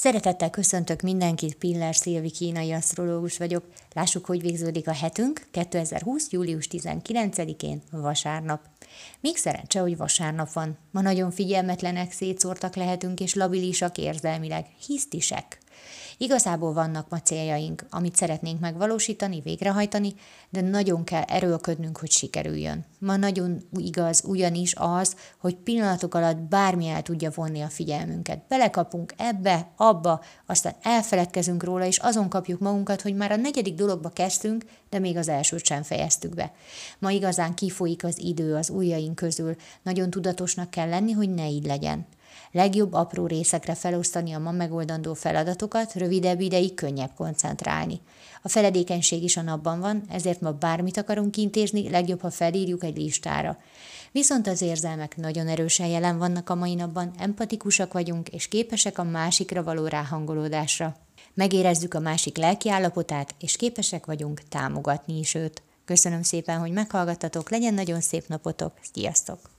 Szeretettel köszöntök mindenkit, Piller Szilvi kínai asztrológus vagyok. Lássuk, hogy végződik a hetünk 2020. július 19-én, vasárnap. Még szerencse, hogy vasárnap van. Ma nagyon figyelmetlenek, szétszórtak lehetünk és labilisak érzelmileg, hisztisek. Igazából vannak ma céljaink, amit szeretnénk megvalósítani, végrehajtani, de nagyon kell erőlködnünk, hogy sikerüljön. Ma nagyon igaz ugyanis az, hogy pillanatok alatt bármi el tudja vonni a figyelmünket. Belekapunk ebbe, abba, aztán elfeledkezünk róla, és azon kapjuk magunkat, hogy már a negyedik dologba kezdtünk, de még az elsőt sem fejeztük be. Ma igazán kifolyik az idő az ujjaink közül, nagyon tudatosnak kell lenni, hogy ne így legyen. Legjobb apró részekre felosztani a ma megoldandó feladatokat, rövidebb ideig könnyebb koncentrálni. A feledékenység is a napban van, ezért ma bármit akarunk intézni, legjobb, ha felírjuk egy listára. Viszont az érzelmek nagyon erősen jelen vannak a mai napban, empatikusak vagyunk, és képesek a másikra való ráhangolódásra. Megérezzük a másik lelki állapotát, és képesek vagyunk támogatni is őt. Köszönöm szépen, hogy meghallgattatok, legyen nagyon szép napotok, sziasztok!